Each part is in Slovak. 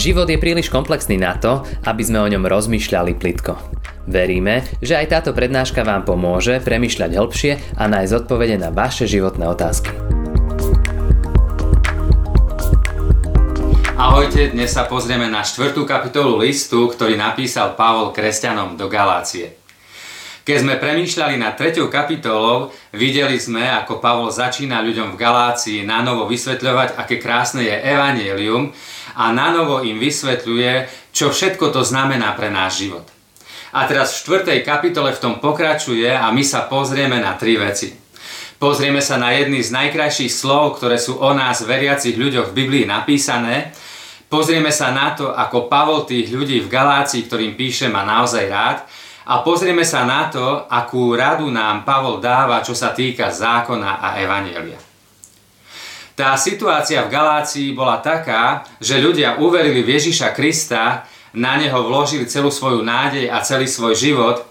Život je príliš komplexný na to, aby sme o ňom rozmýšľali plitko. Veríme, že aj táto prednáška vám pomôže premyšľať hĺbšie a nájsť odpovede na vaše životné otázky. Ahojte, dnes sa pozrieme na štvrtú kapitolu listu, ktorý napísal Pavol kresťanom do Galácie. Keď sme premýšľali nad treťou kapitolou, videli sme, ako Pavol začína ľuďom v Galácii na novo vysvetľovať, aké krásne je evanielium a na novo im vysvetľuje, čo všetko to znamená pre náš život. A teraz v štvrtej kapitole v tom pokračuje a my sa pozrieme na tri veci. Pozrieme sa na jedny z najkrajších slov, ktoré sú o nás veriacich ľuďoch v Biblii napísané. Pozrieme sa na to, ako Pavol tých ľudí v Galácii, ktorým píše, má naozaj rád. A pozrieme sa na to, akú radu nám Pavol dáva, čo sa týka zákona a evanielia. Tá situácia v Galácii bola taká, že ľudia uverili v Ježiša Krista, na neho vložili celú svoju nádej a celý svoj život,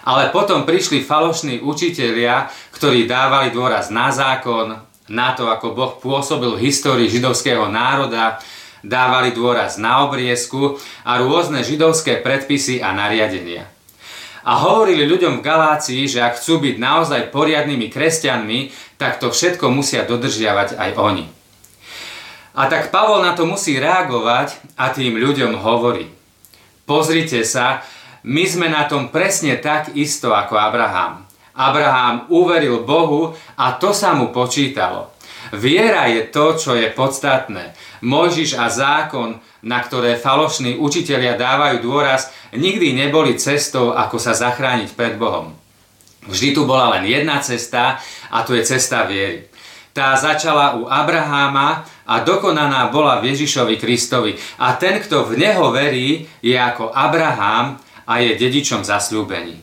ale potom prišli falošní učitelia, ktorí dávali dôraz na zákon, na to, ako Boh pôsobil v histórii židovského národa, dávali dôraz na obriezku a rôzne židovské predpisy a nariadenia a hovorili ľuďom v Galácii, že ak chcú byť naozaj poriadnymi kresťanmi, tak to všetko musia dodržiavať aj oni. A tak Pavol na to musí reagovať a tým ľuďom hovorí. Pozrite sa, my sme na tom presne tak isto ako Abraham. Abraham uveril Bohu a to sa mu počítalo. Viera je to, čo je podstatné. Mojžiš a zákon, na ktoré falošní učitelia dávajú dôraz, nikdy neboli cestou, ako sa zachrániť pred Bohom. Vždy tu bola len jedna cesta a to je cesta viery. Tá začala u Abraháma a dokonaná bola v Ježišovi Kristovi. A ten, kto v Neho verí, je ako Abraham a je dedičom zasľúbení.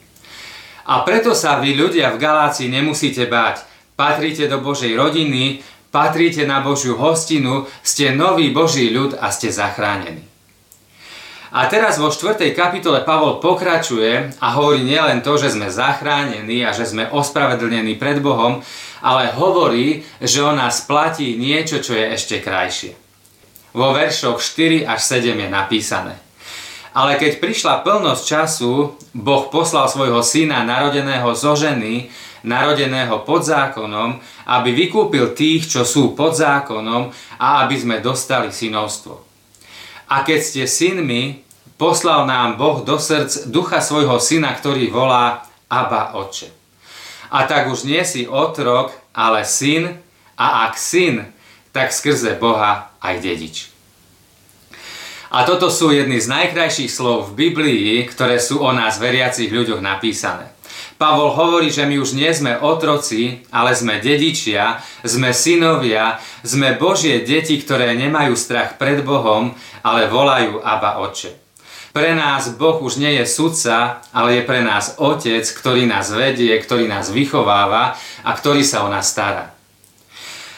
A preto sa vy ľudia v Galácii nemusíte báť. Patríte do Božej rodiny, patríte na Božiu hostinu, ste nový Boží ľud a ste zachránení. A teraz vo 4. kapitole Pavol pokračuje a hovorí nielen to, že sme zachránení a že sme ospravedlnení pred Bohom, ale hovorí, že o nás platí niečo, čo je ešte krajšie. Vo veršoch 4 až 7 je napísané. Ale keď prišla plnosť času, Boh poslal svojho syna narodeného zo ženy, narodeného pod zákonom, aby vykúpil tých, čo sú pod zákonom a aby sme dostali synovstvo. A keď ste synmi, poslal nám Boh do srdc ducha svojho syna, ktorý volá Abba Oče. A tak už nie si otrok, ale syn, a ak syn, tak skrze Boha aj dedič. A toto sú jedny z najkrajších slov v Biblii, ktoré sú o nás veriacich ľuďoch napísané. Pavol hovorí, že my už nie sme otroci, ale sme dedičia, sme synovia, sme Božie deti, ktoré nemajú strach pred Bohom, ale volajú Aba Oče. Pre nás Boh už nie je sudca, ale je pre nás Otec, ktorý nás vedie, ktorý nás vychováva a ktorý sa o nás stará.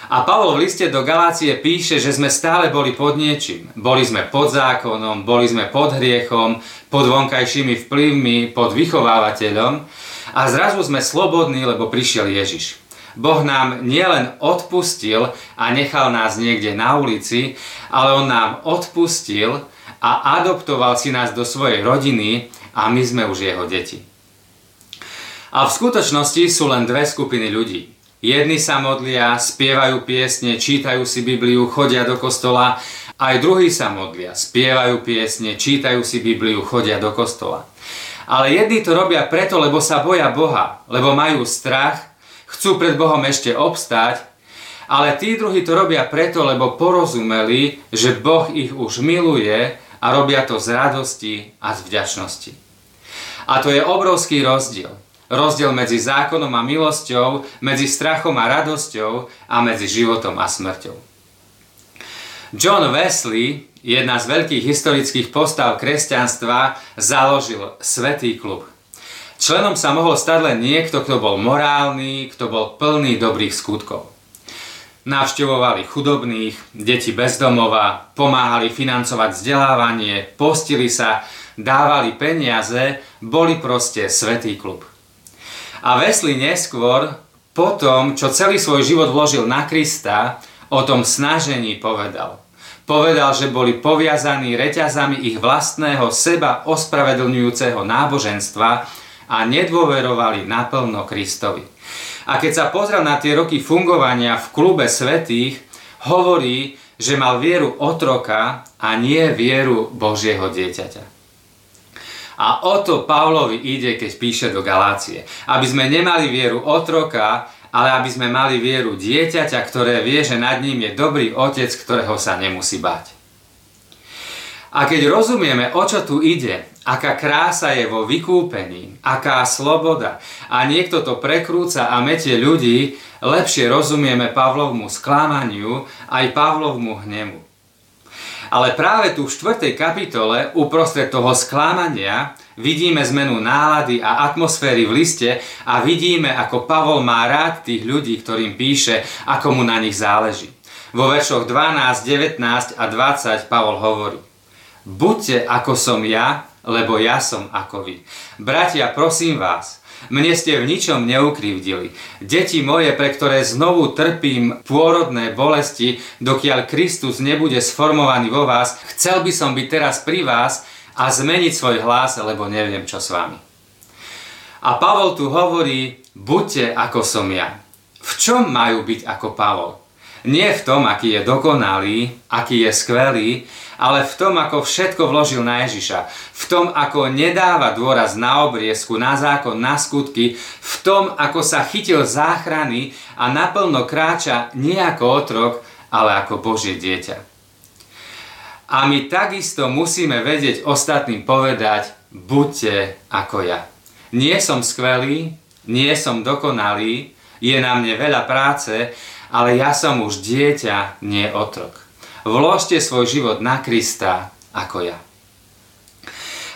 A Pavol v liste do Galácie píše, že sme stále boli pod niečím. Boli sme pod zákonom, boli sme pod hriechom, pod vonkajšími vplyvmi, pod vychovávateľom a zrazu sme slobodní, lebo prišiel Ježiš. Boh nám nielen odpustil a nechal nás niekde na ulici, ale On nám odpustil a adoptoval si nás do svojej rodiny a my sme už Jeho deti. A v skutočnosti sú len dve skupiny ľudí. Jedni sa modlia, spievajú piesne, čítajú si Bibliu, chodia do kostola, aj druhí sa modlia, spievajú piesne, čítajú si Bibliu, chodia do kostola. Ale jedni to robia preto, lebo sa boja Boha, lebo majú strach, chcú pred Bohom ešte obstáť, ale tí druhí to robia preto, lebo porozumeli, že Boh ich už miluje a robia to z radosti a z vďačnosti. A to je obrovský rozdiel. Rozdiel medzi zákonom a milosťou, medzi strachom a radosťou a medzi životom a smrťou. John Wesley jedna z veľkých historických postav kresťanstva, založil Svetý klub. Členom sa mohol stať len niekto, kto bol morálny, kto bol plný dobrých skutkov. Navštevovali chudobných, deti bezdomova, pomáhali financovať vzdelávanie, postili sa, dávali peniaze, boli proste svetý klub. A Wesley neskôr, po tom, čo celý svoj život vložil na Krista, o tom snažení povedal – Povedal, že boli poviazaní reťazami ich vlastného seba ospravedlňujúceho náboženstva a nedôverovali naplno Kristovi. A keď sa pozrel na tie roky fungovania v klube svetých, hovorí, že mal vieru otroka a nie vieru Božieho dieťaťa. A o to Pavlovi ide, keď píše do Galácie. Aby sme nemali vieru otroka, ale aby sme mali vieru dieťaťa, ktoré vie, že nad ním je dobrý otec, ktorého sa nemusí bať. A keď rozumieme, o čo tu ide, aká krása je vo vykúpení, aká sloboda a niekto to prekrúca a metie ľudí, lepšie rozumieme Pavlovmu sklamaniu aj Pavlovmu hnemu. Ale práve tu v 4. kapitole, uprostred toho sklamania, vidíme zmenu nálady a atmosféry v liste a vidíme, ako Pavol má rád tých ľudí, ktorým píše, ako mu na nich záleží. Vo veršoch 12, 19 a 20 Pavol hovorí Buďte ako som ja, lebo ja som ako vy. Bratia, prosím vás, mne ste v ničom neukrivdili. Deti moje, pre ktoré znovu trpím pôrodné bolesti, dokiaľ Kristus nebude sformovaný vo vás, chcel by som byť teraz pri vás a zmeniť svoj hlas, lebo neviem, čo s vami. A Pavol tu hovorí, buďte ako som ja. V čom majú byť ako Pavol? Nie v tom, aký je dokonalý, aký je skvelý, ale v tom, ako všetko vložil na Ježiša, v tom, ako nedáva dôraz na obriezku, na zákon, na skutky, v tom, ako sa chytil záchrany a naplno kráča nie ako otrok, ale ako Božie dieťa. A my takisto musíme vedieť ostatným povedať, buďte ako ja. Nie som skvelý, nie som dokonalý, je na mne veľa práce, ale ja som už dieťa, nie otrok. Vložte svoj život na Krista ako ja.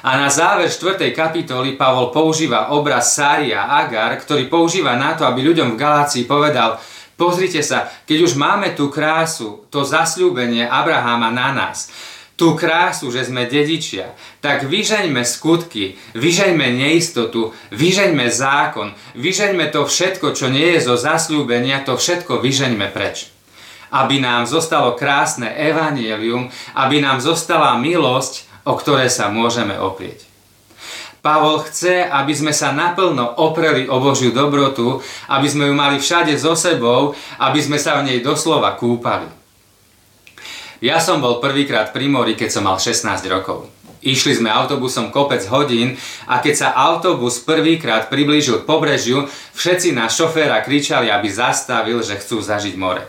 A na záver 4. kapitoly Pavol používa obraz Sári Agar, ktorý používa na to, aby ľuďom v Galácii povedal, pozrite sa, keď už máme tú krásu, to zasľúbenie Abraháma na nás, tú krásu, že sme dedičia, tak vyžeňme skutky, vyžeňme neistotu, vyžeňme zákon, vyžeňme to všetko, čo nie je zo zasľúbenia, to všetko vyžeňme preč aby nám zostalo krásne evanielium, aby nám zostala milosť, o ktoré sa môžeme oprieť. Pavol chce, aby sme sa naplno opreli o Božiu dobrotu, aby sme ju mali všade so sebou, aby sme sa v nej doslova kúpali. Ja som bol prvýkrát pri mori, keď som mal 16 rokov. Išli sme autobusom kopec hodín a keď sa autobus prvýkrát priblížil k pobrežiu, všetci na šoféra kričali, aby zastavil, že chcú zažiť more.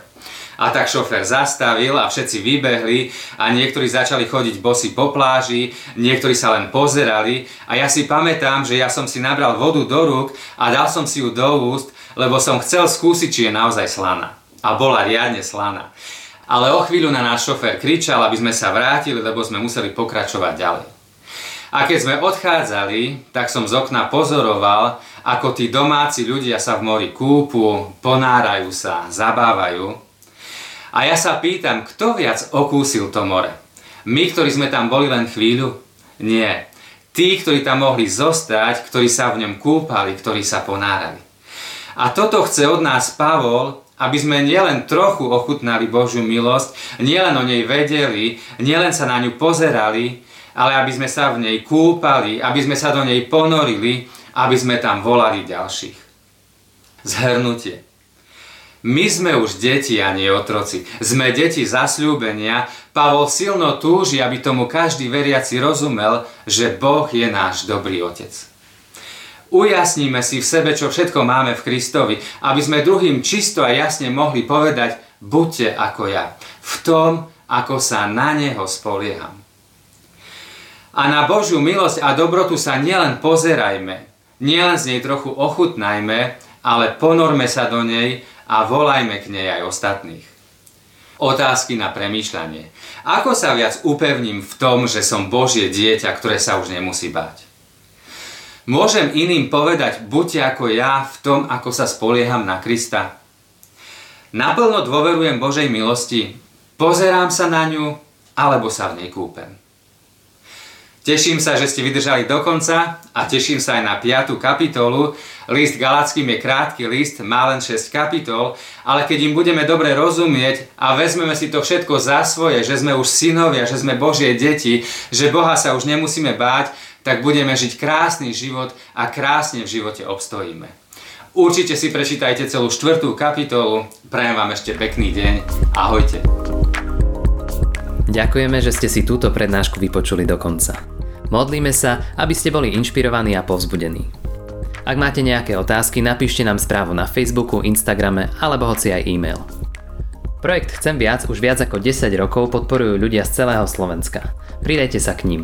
A tak šofer zastavil a všetci vybehli a niektorí začali chodiť bosy po pláži, niektorí sa len pozerali a ja si pamätám, že ja som si nabral vodu do rúk a dal som si ju do úst, lebo som chcel skúsiť, či je naozaj slaná. A bola riadne slaná. Ale o chvíľu na náš šofer kričal, aby sme sa vrátili, lebo sme museli pokračovať ďalej. A keď sme odchádzali, tak som z okna pozoroval, ako tí domáci ľudia sa v mori kúpu, ponárajú sa, zabávajú. A ja sa pýtam, kto viac okúsil to more? My, ktorí sme tam boli len chvíľu? Nie. Tí, ktorí tam mohli zostať, ktorí sa v ňom kúpali, ktorí sa ponárali. A toto chce od nás Pavol, aby sme nielen trochu ochutnali Božiu milosť, nielen o nej vedeli, nielen sa na ňu pozerali, ale aby sme sa v nej kúpali, aby sme sa do nej ponorili, aby sme tam volali ďalších. Zhrnutie. My sme už deti a nie otroci. Sme deti zasľúbenia. Pavol silno túži, aby tomu každý veriaci rozumel, že Boh je náš dobrý otec. Ujasníme si v sebe, čo všetko máme v Kristovi, aby sme druhým čisto a jasne mohli povedať, buďte ako ja, v tom, ako sa na Neho spolieham. A na Božiu milosť a dobrotu sa nielen pozerajme, nielen z nej trochu ochutnajme, ale ponorme sa do nej a volajme k nej aj ostatných. Otázky na premýšľanie. Ako sa viac upevním v tom, že som Božie dieťa, ktoré sa už nemusí báť? Môžem iným povedať, buďte ako ja v tom, ako sa spolieham na Krista? Naplno dôverujem Božej milosti, pozerám sa na ňu, alebo sa v nej kúpem. Teším sa, že ste vydržali do konca a teším sa aj na 5. kapitolu. List Galackým je krátky list, má len 6 kapitol, ale keď im budeme dobre rozumieť a vezmeme si to všetko za svoje, že sme už synovia, že sme Božie deti, že Boha sa už nemusíme báť, tak budeme žiť krásny život a krásne v živote obstojíme. Určite si prečítajte celú štvrtú kapitolu. Prajem vám ešte pekný deň. Ahojte. Ďakujeme, že ste si túto prednášku vypočuli do konca. Modlíme sa, aby ste boli inšpirovaní a povzbudení. Ak máte nejaké otázky, napíšte nám správu na Facebooku, Instagrame alebo hoci aj e-mail. Projekt Chcem viac už viac ako 10 rokov podporujú ľudia z celého Slovenska. Pridajte sa k ním.